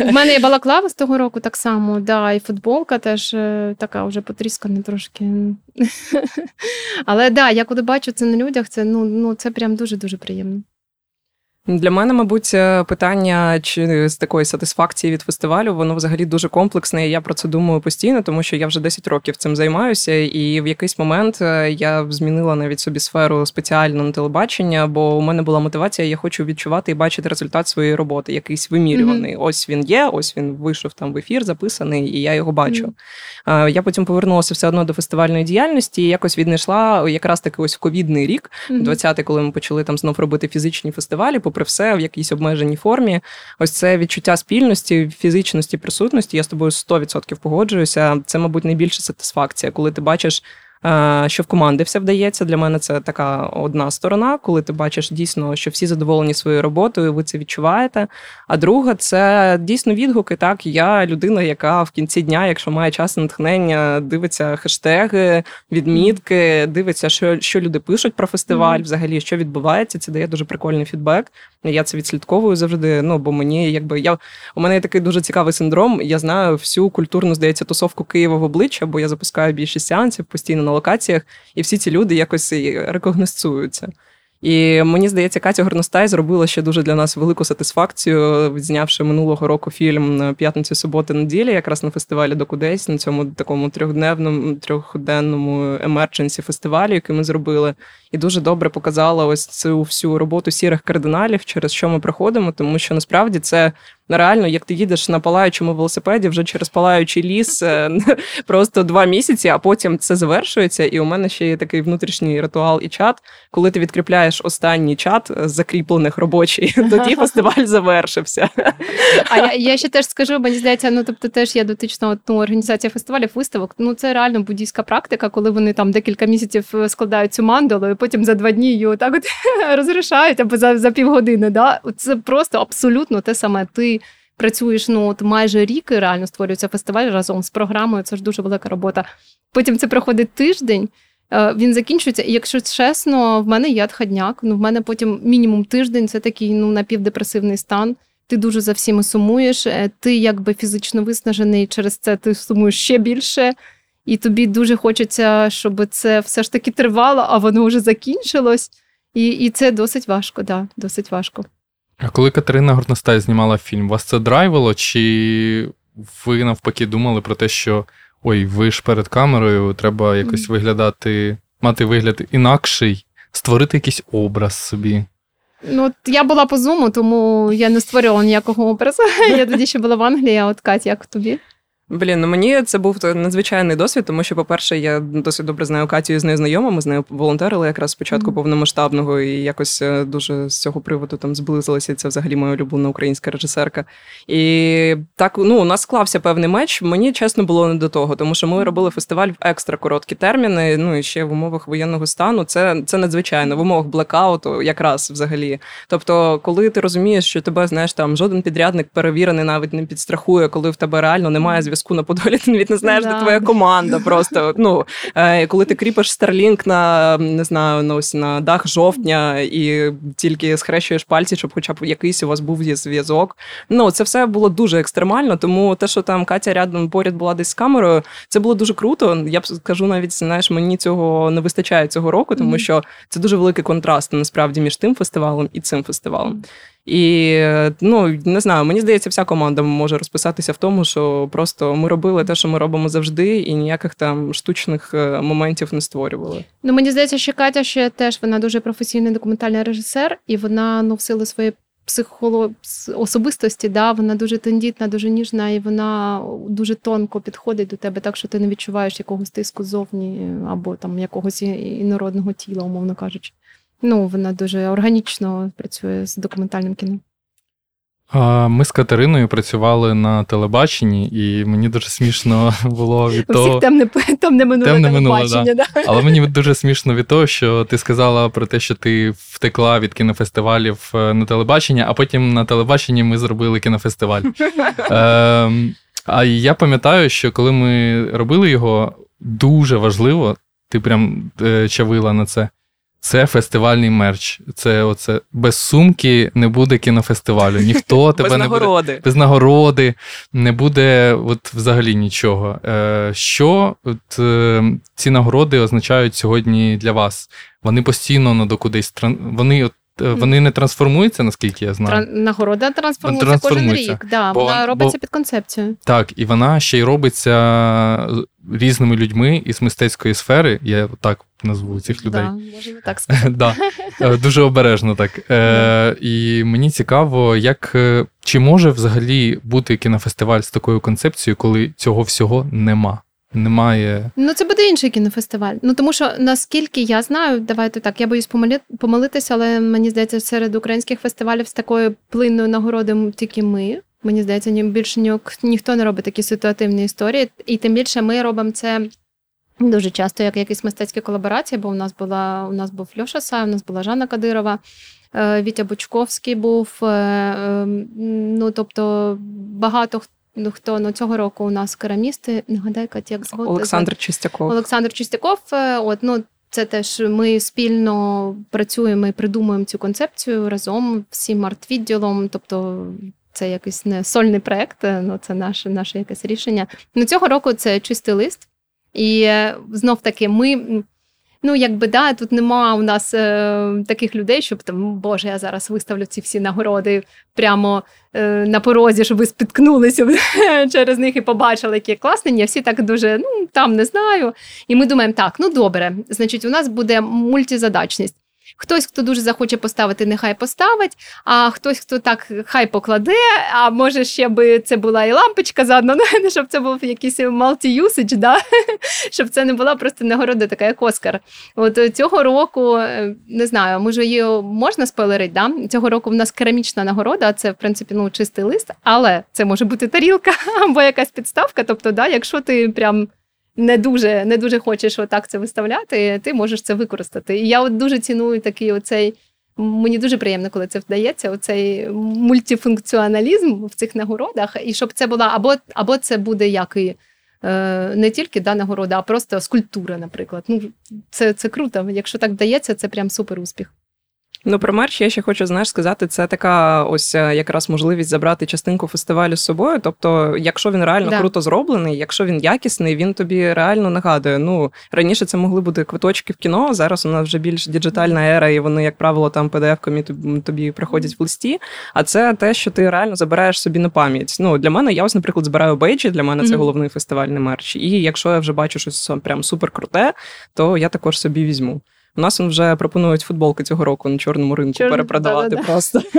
У мене є балаклава з того року так само, да, і футболка теж е, така вже потріскана трошки. [laughs] Але да, я коли бачу це на людях, це ну, ну це прям дуже дуже приємно. Для мене, мабуть, е, питання чи з такої сатисфакції від фестивалю, воно взагалі дуже комплексне. і Я про це думаю постійно, тому що я вже 10 років цим займаюся, і в якийсь момент е, я змінила навіть собі сферу спеціально на телебачення, бо у мене була мотивація, я хочу відчувати і бачити результат своєї роботи, якийсь вимірюваний. Mm-hmm. Ось він є, ось він вийшов там в ефір, записаний, і я його бачу. Mm-hmm. Я потім повернулася все одно до фестивальної діяльності і якось віднайшла якраз таки ось в ковідний рік, mm-hmm. 20-й, коли ми почали там знов робити фізичні фестивалі попри все, в якійсь обмеженій формі. Ось це відчуття спільності, фізичності, присутності. Я з тобою 100% погоджуюся. Це, мабуть, найбільша сатисфакція, коли ти бачиш. Е, що в команди все вдається. Для мене це така одна сторона, коли ти бачиш дійсно, що всі задоволені своєю роботою, ви це відчуваєте. А друга це дійсно відгуки. Так, я людина, яка в кінці дня, якщо має час натхнення, дивиться хештеги, відмітки, дивиться, що що люди пишуть про фестиваль, mm-hmm. взагалі що відбувається. Це дає дуже прикольний фідбек. Я це відслідковую завжди. Ну бо мені, якби я у мене є такий дуже цікавий синдром. Я знаю всю культурну, здається, тусовку Києва в обличчя, бо я запускаю більшість сеансів постійно на локаціях, і всі ці люди якось рекогносцуються. І мені здається, Катя Горностай зробила ще дуже для нас велику сатисфакцію, відзнявши минулого року фільм п'ятницю, суботи, неділі, якраз на фестивалі Докудесь, на цьому такому трьохдневному трьохденному емердженсі фестивалі, який ми зробили, і дуже добре показала ось цю всю роботу сірих кардиналів, через що ми проходимо, тому що насправді це реально, як ти їдеш на палаючому велосипеді вже через палаючий ліс е, [laughs] просто два місяці, а потім це завершується. І у мене ще є такий внутрішній ритуал і чат. Коли ти відкріпляєш останній чат закріплених робочий, [laughs] тоді фестиваль завершився. А я я ще теж скажу, мені здається, ну тобто теж є дотична ну, організація фестивалів, виставок. Ну це реально буддійська практика, коли вони там декілька місяців е, складають цю мандалу, і потім за два дні її отак от [laughs] розрішають або за за півгодини. Да? Це просто абсолютно те саме. Ти працюєш ну от майже рік і реально створюється фестиваль разом з програмою. Це ж дуже велика робота. Потім це проходить тиждень. Е, він закінчується, і якщо чесно, в мене є отходняк. Ну в мене потім мінімум тиждень. Це такий ну напівдепресивний стан. Ти дуже за всіми сумуєш. Е, ти якби фізично виснажений, через це ти сумуєш ще більше, і тобі дуже хочеться, щоб це все ж таки тривало, а воно вже закінчилось. І і це досить важко, да, досить важко. А коли Катерина Горностай знімала фільм, вас це драйвило? Чи ви навпаки думали про те, що ой, ви ж перед камерою, треба якось виглядати, мати вигляд інакший, створити якийсь образ собі? Ну, от я була по зуму, тому я не створювала ніякого образу. [laughs] Я тоді ще була в Англії, а от Катя, як тобі? Блін, ну мені це був надзвичайний досвід, тому що, по-перше, я досить добре знаю Катю з нею знайома. Ми з нею волонтерили якраз спочатку mm-hmm. повномасштабного, і якось е, дуже з цього приводу там зблизилася. Це взагалі моя улюблена українська режисерка. І так ну у нас склався певний меч. Мені чесно було не до того, тому що ми робили фестиваль в екстра короткі терміни. Ну і ще в умовах воєнного стану. Це це надзвичайно в умовах блекауту, якраз взагалі. Тобто, коли ти розумієш, що тебе знаєш там жоден підрядник перевірений, навіть не підстрахує, коли в тебе реально немає зв'язку зв'язку на Подолі, ти навіть не знаєш, де твоя команда. Просто ну е, коли ти кріпиш Starlink на не знаю, ну, ось на дах жовтня і тільки схрещуєш пальці, щоб, хоча б якийсь у вас був зв'язок. Ну це все було дуже екстремально. Тому те, що там Катя рядом поряд була десь з камерою, це було дуже круто. Я б скажу навіть, знаєш, мені цього не вистачає цього року, тому що це дуже великий контраст насправді між тим фестивалем і цим фестивалем. І ну не знаю, мені здається, вся команда може розписатися в тому, що просто ми робили те, що ми робимо завжди, і ніяких там штучних е, моментів не створювали. Ну мені здається, що Катя ще теж вона дуже професійний документальний режисер, і вона ну в силу своєї психоло... особистості, да, вона дуже тендітна, дуже ніжна, і вона дуже тонко підходить до тебе, так що ти не відчуваєш якогось тиску зовні або там якогось інородного тіла, умовно кажучи. Ну, вона дуже органічно працює з документальним кіно. Ми з Катериною працювали на телебаченні, і мені дуже смішно [laughs] було від того... Всіх темне, темне минуле темне телебачення. Минуле, да. Але мені [laughs] дуже смішно від того, що ти сказала про те, що ти втекла від кінофестивалів е, на телебачення, а потім на телебаченні ми зробили кінофестиваль. [laughs] Ем, а я пам'ятаю, що коли ми робили його, дуже важливо, ти прям е, чавила на це. Це фестивальний мерч. Це оце без сумки не буде кінофестивалю. Ніхто тебе без не нагороди. буде без нагороди, не буде от взагалі нічого. Е, Що от, е, ці нагороди означають сьогодні для вас? Вони постійно на кудись вони от вони не трансформуються, наскільки я знаю. Нагорода трансформується, трансформується. кожен рік. Да, бо, Вона робиться бо, під концепцію. Так, і вона ще й робиться різними людьми із мистецької сфери. Я так назву цих людей. Да, можемо так сказати. [laughs] да, е, Дуже обережно так. Е, І мені цікаво, як е, чи може взагалі бути кінофестиваль з такою концепцією, коли цього всього нема? Немає. Ну, це буде інший кінофестиваль. Ну тому що наскільки я знаю, давайте так, я боюсь помилитися, але мені здається, серед українських фестивалів з такою плинною нагородою тільки ми. Мені здається, ні більше ні, ніхто не робить такі ситуативні історії, і тим більше ми робимо це. Дуже часто, як якісь мистецькі колаборації, бо у нас була у нас був Льоша Сай, у нас була Жанна Кадирова, е, Вітя Бучковський був. Е, ем, ну тобто багато хто. Ну, хто ну цього року у нас керамісти, нагадай, Кать, як звати? Олександр Чистяков. Олександр Чистяков. Е, от ну це теж ми спільно працюємо і придумуємо цю концепцію разом всім арт-відділом. Тобто це якийсь не сольний проект, е, ну це наше наше якесь рішення. Ну цього року це чистий лист, і е, знов таки ми Ну, якби да, тут нема у нас е, таких людей, щоб там, Боже, я зараз виставлю ці всі нагороди прямо е, на порозі, щоб ви спіткнулися [laughs] через них і побачили, які класні. Ні, всі так дуже, ну там не знаю. І ми думаємо, так, ну добре, значить, у нас буде мультизадачність. Хтось, хто дуже захоче поставити, нехай поставить, а хтось, хто так хай покладе, а може ще би це була і лампочка заодно, [laughs] ну, щоб це був якийсь multi-usage, да? [laughs] щоб це не була просто нагорода, така як Оскар. От е, цього року, е, не знаю, може її можна спойлерити, да? Цього року в нас керамічна нагорода, це в принципі ну, чистий лист, але це може бути тарілка [laughs] або якась підставка. Тобто, да, якщо ти прям не дуже не дуже хочеш отак це виставляти, ти можеш це використати. І я от дуже ціную такий оцей. Мені дуже приємно, коли це вдається. Оцей мультифункціоналізм в цих нагородах, і щоб це була або або це буде як і е, не тільки да, нагорода, а просто скульптура, наприклад. Ну це це круто. Якщо так вдається, це прям супер успіх. Ну, про мерч я ще хочу знаєш сказати, це така ось е, якраз можливість забрати частинку фестивалю з собою. Тобто, якщо він реально да. круто зроблений, якщо він якісний, він тобі реально нагадує. Ну раніше це могли бути квиточки в кіно. Зараз у нас вже більш діджитальна ера, і вони, як правило, там PDF-камі тобі приходять в листі. А це те, що ти реально забираєш собі на пам'ять. Ну для мене я ось, наприклад, збираю бейджі. Для мене це mm-hmm. головний фестивальний мерч. І якщо я вже бачу щось прям супер круте, то я також собі візьму. У нас вже пропонують футболки цього року на чорному ринку Чорно, перепродавати да, да, просто. [laughs]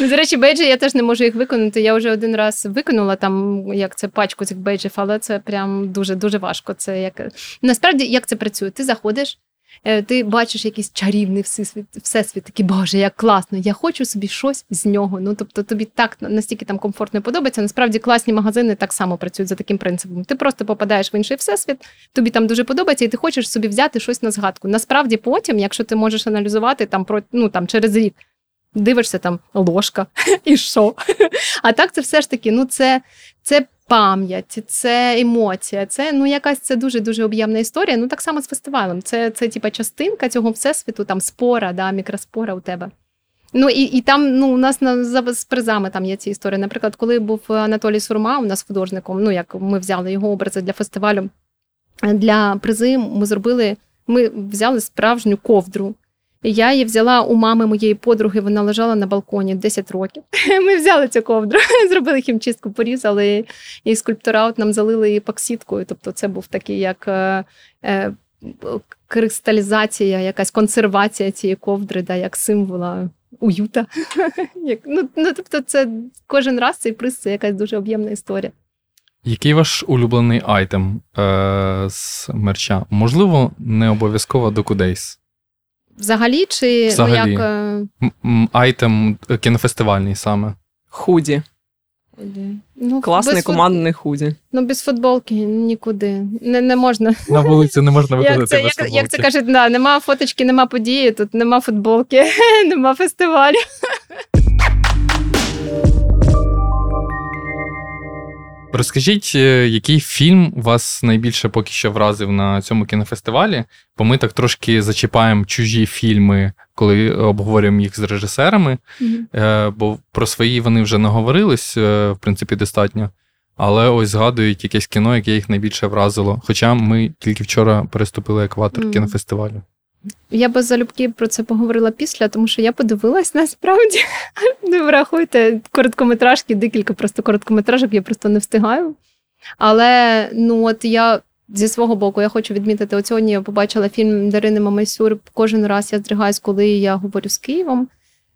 Ну, До речі, бейджі я теж не можу їх виконати. Я вже один раз виконала там, як це пачку цих бейджів, але це прям дуже дуже важко. Це як насправді як це працює? Ти заходиш. Е, ти бачиш якийсь чарівний всесвіт, всесвіт, такий, Боже, як класно, я хочу собі щось з нього. Ну, тобто тобі так настільки там комфортно подобається. Насправді класні магазини так само працюють за таким принципом. Ти просто попадаєш в інший всесвіт, тобі там дуже подобається, і ти хочеш собі взяти щось на згадку. Насправді, потім, якщо ти можеш аналізувати там про ну там через рік. Дивишся там ложка [laughs] і що. А так це все ж таки, ну це це пам'ять, це емоція, це ну якась це дуже-дуже об'ємна історія. Ну так само з фестивалем. Це це типа частинка цього всесвіту, там спора, да, мікроспора у тебе. Ну і і там ну, у нас на з призами там є ці історії. Наприклад, коли був Анатолій Сурма, у нас художником, ну як ми взяли його образи для фестивалю для призи, ми зробили, ми взяли справжню ковдру. Я її взяла у мами моєї подруги, вона лежала на балконі 10 років. [laughs] Ми взяли цю ковдру, [laughs] зробили хімчистку, порізали, і скульптура от нам залили епоксидкою. Тобто, це був такий як е, е, кристалізація, якась консервація цієї ковдри, да, як символа уюта. [laughs] ну, ну, Тобто, це кожен раз цей приз це якась дуже об'ємна історія. Який ваш улюблений item е- з мерча? Можливо, не обов'язково до Кудейс? Взагалі, чи Взагалі. ну як. Item кінофестивальний саме. Худі. Ну, Класний без командний худі. Ну, без футболки нікуди. Не не можна. На вулиці не можна виходити. [laughs] Як це без як, як це кажуть, да, нема фоточки, нема події, тут нема футболки, [laughs] нема фестивалю. Розкажіть, е, який фільм вас найбільше поки що вразив на цьому кінофестивалі? Бо ми так трошки зачіпаємо чужі фільми, коли обговорюємо їх з режисерами. Mm-hmm. Бо про свої вони вже наговорились, е, в принципі, достатньо. Але ось згадують якесь кіно, яке їх найбільше вразило. Хоча ми тільки вчора переступили екватор mm-hmm. кінофестивалю. Я би залюбки про це поговорила після, тому що я подивилась насправді. [laughs] Не врахуйте короткометражки, декілька просто короткометражок, я просто не встигаю. Але ну от я зі свого боку я хочу відмітити: от сьогодні я побачила фільм Дарини Мамайсюр. Кожен раз я здригаюсь, коли я говорю з Києвом.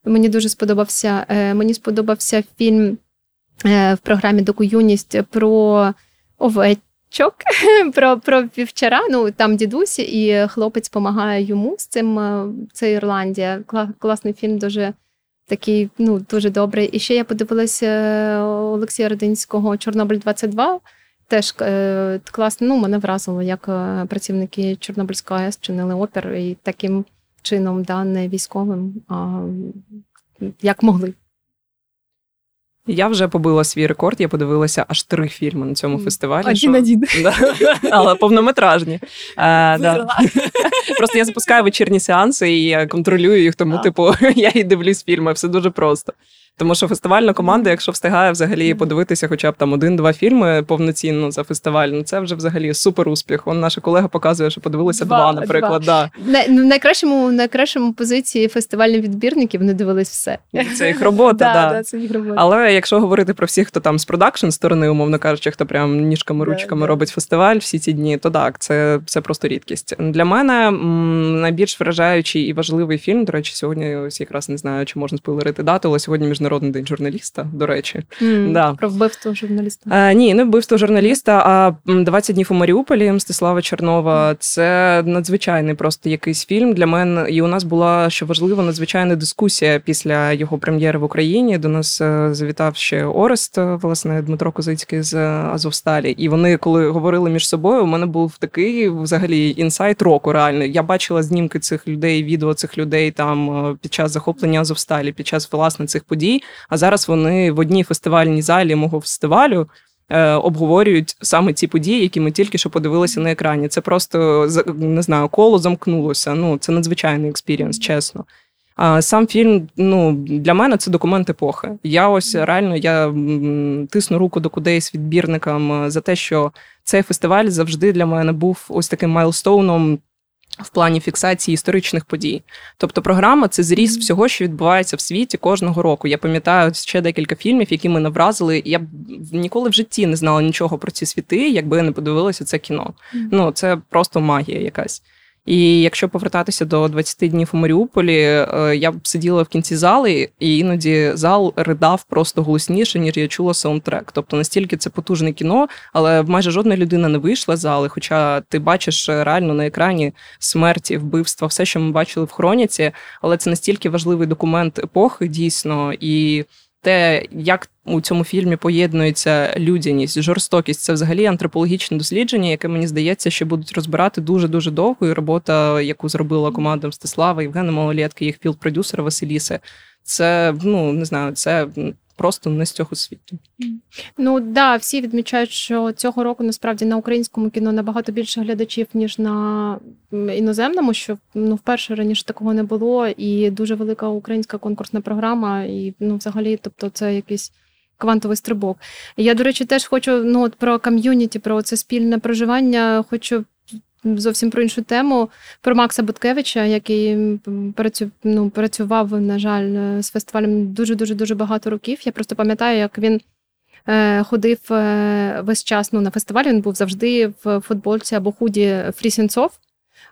Мені дуже сподобався. Е, мені сподобався фільм е, в програмі Доку Юність про овець флешбачок [laughs] про про півчара. Ну там дідусь і хлопець допомагає йому з цим. Е, це Ірландія. Класний фільм, дуже такий, ну дуже добрий. І ще я подивилася е, Олексія Родинського Чорнобиль 22 Теж е, класно, ну мене вразило, як е, працівники Чорнобильської АЕС чинили опір і таким чином, да, не військовим, а як могли. Я вже побила свій рекорд, я подивилася аж три фільми на цьому фестивалі. Один що... один. [laughs] Да. Але повнометражні. А, да. [laughs] Просто я запускаю вечірні сеанси і контролюю їх, тому, типу, [laughs] я і дивлюсь фільми, все дуже просто. Тому що фестивальна команда, якщо встигає взагалі подивитися, хоча б там один-два фільми повноцінно за фестиваль, ну це вже взагалі супер успіх. Он наша колега показує, що подивилися два, два наприклад. Два. Да. На, ну, в найкращому найкращому позиції фестивальних відбірників вони дивились все. Це їх робота, [laughs] да, да. це їх робота. Але якщо говорити про всіх, хто там з продакшн сторони, умовно кажучи, хто прям ніжками ручками робить фестиваль всі ці дні, то так, це це просто рідкість. Для мене найбільш вражаючий і важливий фільм. До речі, сьогодні ось якраз не знаю, чи можна спойлерити дату, але сьогодні між Міжнародний день журналіста, до речі. Mm, да. Про вбивство журналіста. А, е, Ні, не вбивство журналіста, а 20 днів у Маріуполі Мстислава Чернова. Це надзвичайний просто якийсь фільм для мене. І у нас була що важливо, надзвичайна дискусія після його прем'єри в Україні. До нас е, завітав ще Орест, власне, Дмитро Козицький з Азовсталі. І вони, коли говорили між собою, у мене був такий взагалі інсайт року. Реально, я бачила знімки цих людей, відео цих людей там е, під час захоплення Азовсталі, під час власне цих подій. А зараз вони в одній фестивальній залі мого фестивалю. Е, обговорюють саме ці події, які ми тільки що подивилися на екрані. Це просто не знаю, коло замкнулося. Ну це надзвичайний experience, чесно. А сам фільм ну для мене це документ епохи. Я ось реально я тисну руку до кудись відбірникам за те, що цей фестиваль завжди для мене був ось таким майлстоуном в плані фіксації історичних подій. Тобто, програма це зріз всього, що відбувається в світі кожного року. Я пам'ятаю ще декілька фільмів, які мене вразили. Я б ніколи в житті не знала нічого про ці світи, якби я не подивилася це кіно. Ну це просто магія якась. І якщо повертатися до 20 днів у Маріуполі, е, я б сиділа в кінці зали, і іноді зал ридав просто голосніше, ніж я чула саундтрек. Тобто настільки це потужне кіно, але майже жодна людина не вийшла з зали. Хоча ти бачиш реально на екрані смерті, вбивства, все, що ми бачили в хроніці, але це настільки важливий документ епохи, дійсно і те, як у цьому фільмі поєднується людяність, жорстокість, це взагалі антропологічне дослідження, яке мені здається, що будуть розбирати дуже дуже довго. І робота, яку зробила команда Мстислава, Євгена Малолєтки, їх field-продюсера Василіси. Це ну не знаю, це просто не з цього світу. Ну да, всі відмічають, що цього року насправді на українському кіно набагато більше глядачів, ніж на іноземному, що ну вперше раніше такого не було, і дуже велика українська конкурсна програма, і ну, взагалі, тобто, це якийсь. Квантовий стрибок. Я, до речі, теж хочу ну, от про ком'юніті, про це спільне проживання. Хочу зовсім про іншу тему. Про Макса Буткевича, який ну, працював, на жаль, з фестивалем дуже-дуже дуже багато років. Я просто пам'ятаю, як він е, ходив е, весь час ну, на фестивалі. Він був завжди в футболці або худі Фрі Сенцов.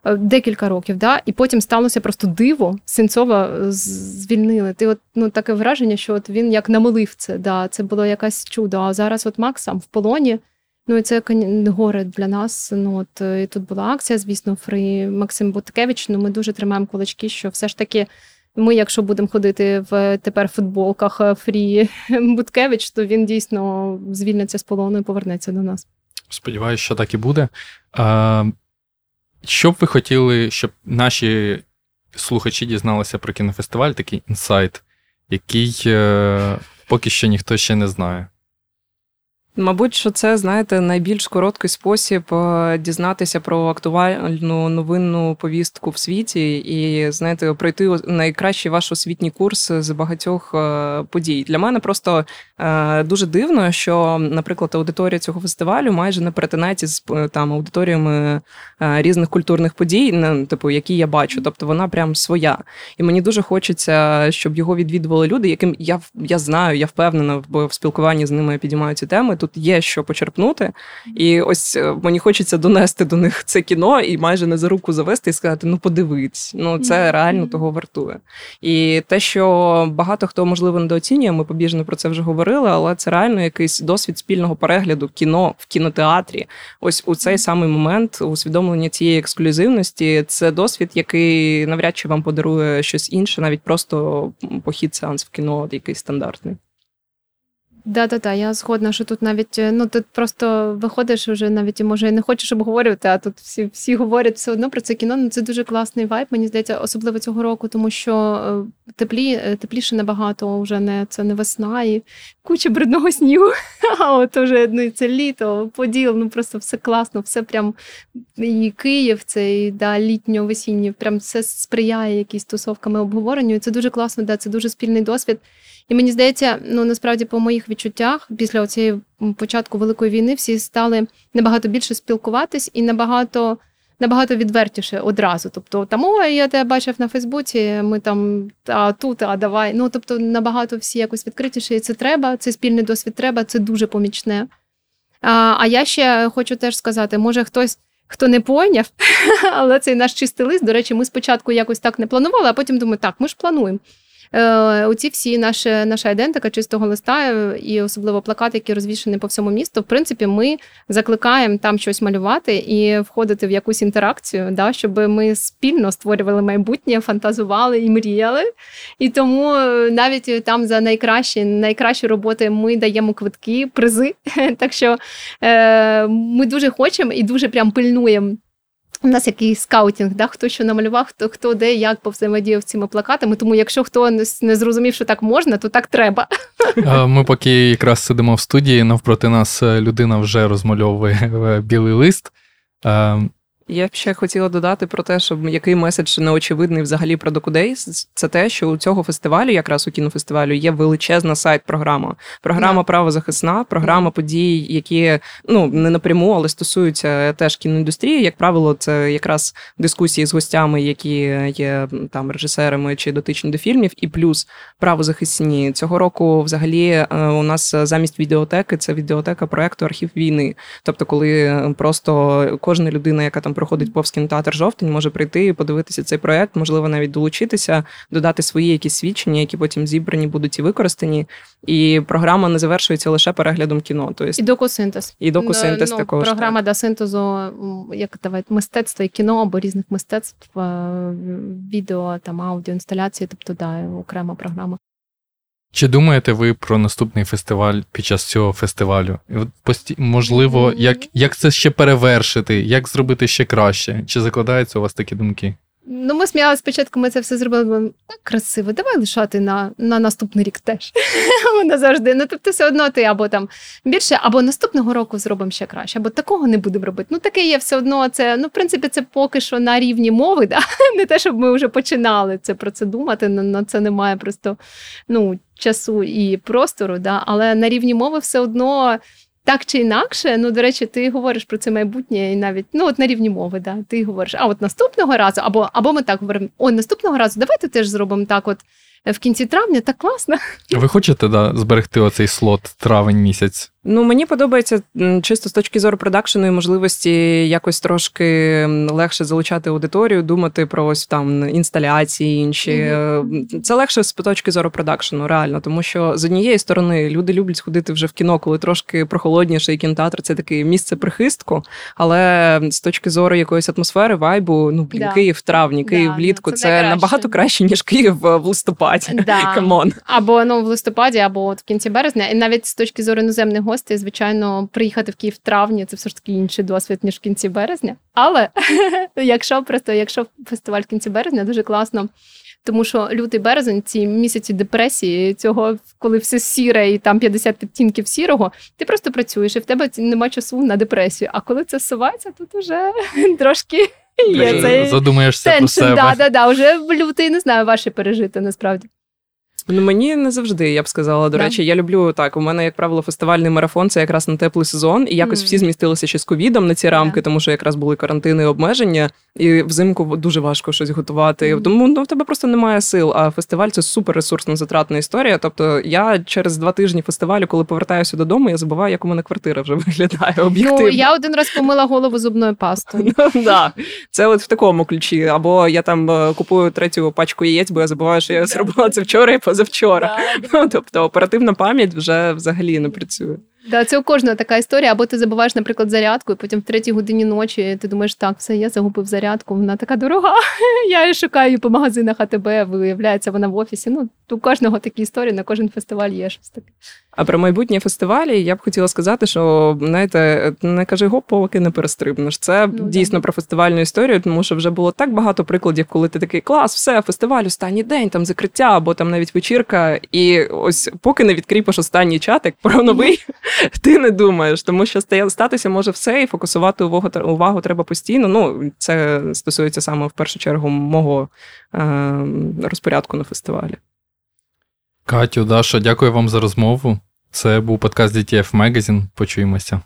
Е, декілька років, да, і потім сталося просто диво. Сенцова звільнили. Ти от ну таке враження, що от він як намолив це. Да, Це було якесь чудо. А зараз, от Макс сам в полоні. Ну і це горе для нас. Ну от і тут була акція, звісно, фри Максим Буткевич. Ну ми дуже тримаємо кулачки, що все ж таки. Ми, якщо будемо ходити в тепер футболках е, Фрі [laughs] Буткевич, то він дійсно звільниться з полону і повернеться до нас. Сподіваюсь, що так і буде. А, Що б ви хотіли, щоб наші слухачі дізналися про кінофестиваль, такий інсайт, який е, поки що ніхто ще не знає? Мабуть, що це, знаєте, найбільш короткий спосіб е, дізнатися про актуальну новинну повістку в світі і, знаєте, пройти найкращий ваш освітній курс з багатьох е, подій. Для мене просто е, дуже дивно, що, наприклад, аудиторія цього фестивалю майже не перетинається з там аудиторіями різних культурних подій, типу, які я бачу. Тобто вона прям своя. І мені дуже хочеться, щоб його відвідували люди, яким я я знаю, я впевнена, бо в спілкуванні з ними я підіймаю ці теми тут є що почерпнути. І ось е, мені хочеться донести до них це кіно і майже не за руку завести і сказати: ну подивись, ну це реально того вартує. І те, що багато хто можливо недооцінює, ми побіжно про це вже говорили, але це реально якийсь досвід спільного перегляду кіно в кінотеатрі. Ось у цей самий момент усвідомлення цієї ексклюзивності це досвід, який навряд чи вам подарує щось інше, навіть просто похід сеанс в кіно, якийсь стандартний. Да, да, да, я згодна, що тут навіть е, ну тут просто виходиш вже навіть може і не хочеш обговорювати, а тут всі всі говорять все одно про це кіно. Ну це дуже класний вайб. Мені здається, особливо цього року, тому що е, теплі е, тепліше набагато вже не це не весна і куча брудного снігу. [laughs] А от уже ну це літо, поділ. Ну просто все класно, все прям і Київ, цей да, літньо весінньо, прям все сприяє якісь тусовками обговоренню. І Це дуже класно, да, це дуже спільний досвід. І мені здається, ну насправді по моїх відчуттях після цієї початку великої війни всі стали набагато більше спілкуватись і набагато набагато відвертіше одразу. Тобто, там о, я тебе бачив на Фейсбуці, ми там а тут, а давай. Ну тобто, набагато всі якось відкритіше, і це треба. Це спільний досвід треба, це дуже помічне. А, А я ще хочу теж сказати, може хтось. Хто не поняв, [laughs] але цей наш чистий лист, до речі, ми спочатку якось так не планували, а потім думаю, так, ми ж плануємо. Е, оці всі наші, наша ідентика чистого листа, е, і особливо плакати, які розвішені по всьому місту. В принципі, ми закликаємо там щось малювати і входити в якусь інтеракцію, да, щоб ми спільно створювали майбутнє, фантазували і мріяли. І тому е, навіть там за найкращі найкращі роботи ми даємо квитки, призи. [laughs] Так що е, ми дуже хочемо і дуже прям пильнуємо. У нас який скаутінг, да? хто що намалював, хто хто де, як повзаємодіяв цими плакатами. Тому, якщо хто не зрозумів, що так можна, то так треба. [laughs] Ми поки якраз сидимо в студії, навпроти нас е, людина вже розмальовує е, білий лист. Я б ще хотіла додати про те, що який меседж неочевидний взагалі про Докудейс, це те, що у цього фестивалю, якраз у кінофестивалю, є величезна сайт-програма. Програма yeah. правозахисна, програма yeah. подій, які ну не напряму, але стосуються теж кіноіндустрії. Як правило, це якраз дискусії з гостями, які є там режисерами чи дотичні до фільмів, і плюс правозахисні цього року, взагалі, е, у нас замість відеотеки це відеотека проекту Архів війни. Тобто, коли просто кожна людина, яка там проходить повз кінотеатр жовтень, може прийти і подивитися цей проект, можливо, навіть долучитися, додати свої якісь свідчення, які потім зібрані будуть і використані. І програма не завершується лише переглядом кіно. Тобто... І докусинтез. І докусинтез ну, також. Програма так. до синтезу, як давайте, мистецтва і кіно або різних мистецтв, е, відео, там аудіо, інсталяції, тобто да, окрема програма. Чи думаєте ви про наступний фестиваль під час цього фестивалю? Можливо, як як це ще перевершити, як зробити ще краще? Чи закладаються у вас такі думки? Ну, ми сміялися спочатку, ми це все зробили так красиво. Давай лишати на на наступний рік теж. [laughs] Вона завжди. Ну, тобто, все одно ти або там більше, або наступного року зробимо ще краще, або такого не будемо робити. Ну, таке є все одно. Це ну, в принципі, це поки що на рівні мови, да? [laughs] не те, щоб ми вже починали це про це думати. На це немає просто ну, часу і простору, да? але на рівні мови все одно. Так чи інакше, ну до речі, ти говориш про це майбутнє і навіть ну от на рівні мови, да, ти говориш, а от наступного разу, або або ми так говоримо, о, наступного разу давайте теж зробимо так, от в кінці травня, так класно. Ви хочете да, зберегти оцей слот травень місяць? Ну, мені подобається чисто з точки зору продакшену і можливості якось трошки легше залучати аудиторію, думати про ось там інсталяції інші. Mm-hmm. Це легше з точки зору продакшену, реально, тому що з однієї сторони люди люблять сходити вже в кіно, коли трошки прохолодніше, і кінотеатр це таке місце прихистку. Але з точки зору якоїсь атмосфери, вайбу, ну блін, да. Київ в травні, Київ да, влітку це, це набагато краще ніж Київ в листопаді. Да. [laughs] Come on. Або ну в листопаді, або от в кінці березня, і навіть з точки зору іноземних гостей, звичайно, приїхати в Київ в травні це все ж таки інший досвід, ніж в кінці березня. Але [laughs] якщо просто якщо фестиваль в кінці березня, дуже класно. Тому що лютий березень, ці місяці депресії, цього, коли все сіре і там 50 відтінків сірого, ти просто працюєш і в тебе нема часу на депресію. А коли це сувається, тут уже [laughs] трошки є цей задумаєшся про себе. Да, да, да, Вже лютий не знаю, ваші пережити насправді. Ну мені не завжди, я б сказала. До Да. речі, я люблю так. У мене, як правило, фестивальний марафон це якраз на теплий сезон, і якось Мгм. всі змістилися ще з ковідом на ці рамки, тому що якраз були карантини і обмеження, і взимку дуже важко щось готувати. Мгм. Тому ну, в тебе просто немає сил. А фестиваль це супер ресурсно затратна історія. Тобто, я через два тижні фестивалю, коли повертаюся додому, я забуваю, як у мене квартира вже [laughs] виглядає об'єктивно. Ну, я один раз помила голову зубною пастою. [laughs] Ну, да. Це от в такому ключі. Або я там е, купую третю пачку яєць, бо я забуваю, що я зробила це вчора і позавчора. [laughs] Ну, тобто оперативна пам'ять вже взагалі не працює. Да, це у кожного така історія. Або ти забуваєш, наприклад, зарядку, і потім в третій годині ночі ти думаєш, так, все, я загубив зарядку, вона така дорога. [laughs] Я її шукаю її по магазинах АТБ, виявляється, вона в офісі. Ну, у кожного такі історії, на кожен фестиваль є щось таке. А про майбутні фестивалі я б хотіла сказати, що знаєте, не кажи гоп, поки не перестрибнеш. Це Ну, дійсно да. про фестивальну історію, тому що вже було так багато прикладів, коли ти такий клас, все, фестиваль, останній день, там закриття, або там навіть вечірка. І ось поки не відкріпиш останній чатик про новий, [laughs] ти не думаєш, тому що статися може все, і фокусувати увагу увагу треба постійно. Ну це стосується саме в першу чергу мого е, розпорядку на фестивалі. Катю, Даша, дякую вам за розмову. Це був подкаст DTF Magazine. Почуємося.